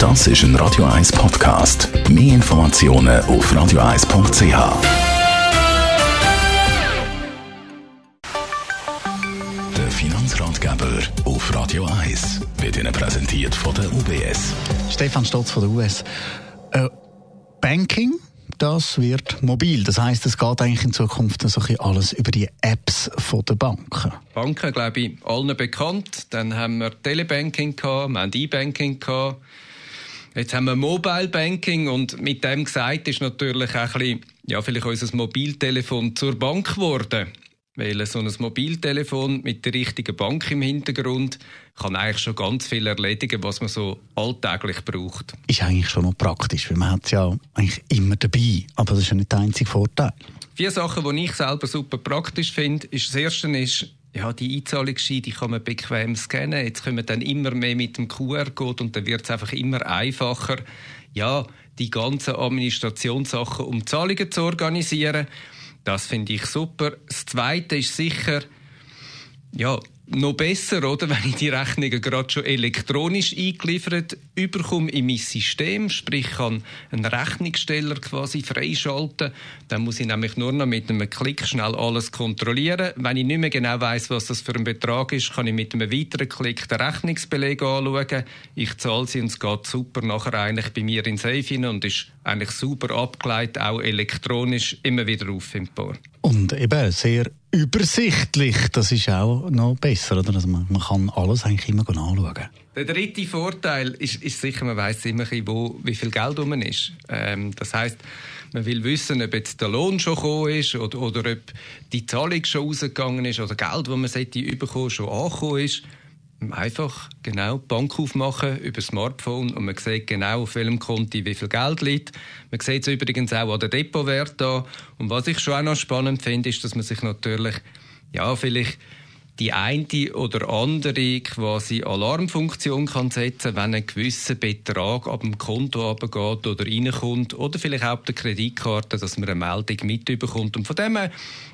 Das ist ein Radio 1 Podcast. Mehr Informationen auf radio1.ch. Der Finanzratgeber auf Radio 1 wird Ihnen präsentiert von der UBS. Stefan Stotz von der US. Äh, Banking, das wird mobil. Das heißt, es geht eigentlich in Zukunft so ein bisschen alles über die Apps von der Banken. Banken, glaube ich, allen bekannt. Dann haben wir Telebanking gehabt, wir haben E-Banking gehabt. Jetzt haben wir Mobile Banking und mit dem gesagt ist natürlich auch ein bisschen, ja, vielleicht unser Mobiltelefon zur Bank geworden. Weil so ein Mobiltelefon mit der richtigen Bank im Hintergrund kann eigentlich schon ganz viel erledigen, was man so alltäglich braucht. Ist eigentlich schon noch praktisch, weil man hat es ja eigentlich immer dabei. Aber das ist ja nicht der einzige Vorteil. Vier Sachen, die ich selber super praktisch finde, ist das erste ist, ja, die Einzahlungsscheine kann man bequem scannen. Jetzt können wir dann immer mehr mit dem QR-Code und dann wird es einfach immer einfacher, ja, die ganzen Administrationssachen um Zahlungen zu organisieren. Das finde ich super. Das Zweite ist sicher, ja, noch besser, oder? Wenn ich die Rechnungen gerade schon elektronisch eingeliefert überkomme in mein System, sprich kann einen Rechnungssteller quasi freischalten, dann muss ich nämlich nur noch mit einem Klick schnell alles kontrollieren. Wenn ich nicht mehr genau weiß, was das für ein Betrag ist, kann ich mit einem weiteren Klick den Rechnungsbeleg anschauen. Ich zahle sie und es geht super nachher eigentlich bei mir in Safe hin und ist eigentlich super abgeleitet, auch elektronisch immer wieder auffindbar. Und eben sehr übersichtlich, das ist auch noch besser, oder? Also man, man kann alles eigentlich immer anschauen. Der dritte Vorteil ist, ist sicher, man weiß immer, wo, wie viel Geld rum ist. Ähm, das heißt, man will wissen, ob jetzt der Lohn schon gekommen ist oder, oder ob die Zahlung schon rausgegangen ist oder Geld, das man sollte bekommen, schon angekommen ist. Einfach genau die Bank aufmachen über Smartphone und man sieht genau, auf welchem Konto wie viel Geld liegt. Man sieht es übrigens auch an der Depotwert an. Und was ich schon auch noch spannend finde, ist, dass man sich natürlich, ja, vielleicht die eine oder andere quasi Alarmfunktion kann setzen, wenn ein gewisser Betrag ab dem Konto abgeht oder reinkommt oder vielleicht auch der Kreditkarte, dass man eine Meldung mitbekommt. Und von dem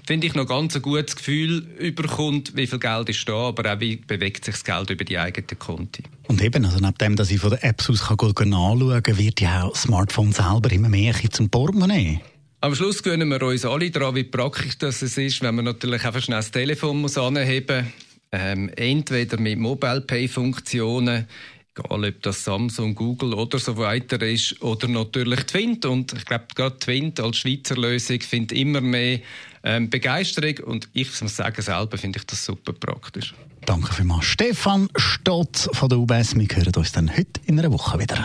finde ich noch ganz ein gutes Gefühl überkommt, wie viel Geld ist da, aber auch wie bewegt sich das Geld über die eigenen Konti. Und eben, also neben dem, dass ich von den Apps aus kann anschauen kann, wird ja auch das Smartphone selber immer mehr zum Portemonnaie. Am Schluss gewöhnen wir uns alle daran, wie praktisch das ist, wenn man natürlich einfach schnell das Telefon muss anheben. Ähm, entweder mit Mobile Pay Funktionen, egal ob das Samsung, Google oder so weiter ist, oder natürlich Twint. Und ich glaube, gerade Twint als Schweizer Lösung findet immer mehr ähm, Begeisterung. Und ich muss sagen, selber finde ich das super praktisch. Danke vielmals, Stefan Stotz von der UBS. Wir hören uns dann heute in einer Woche wieder.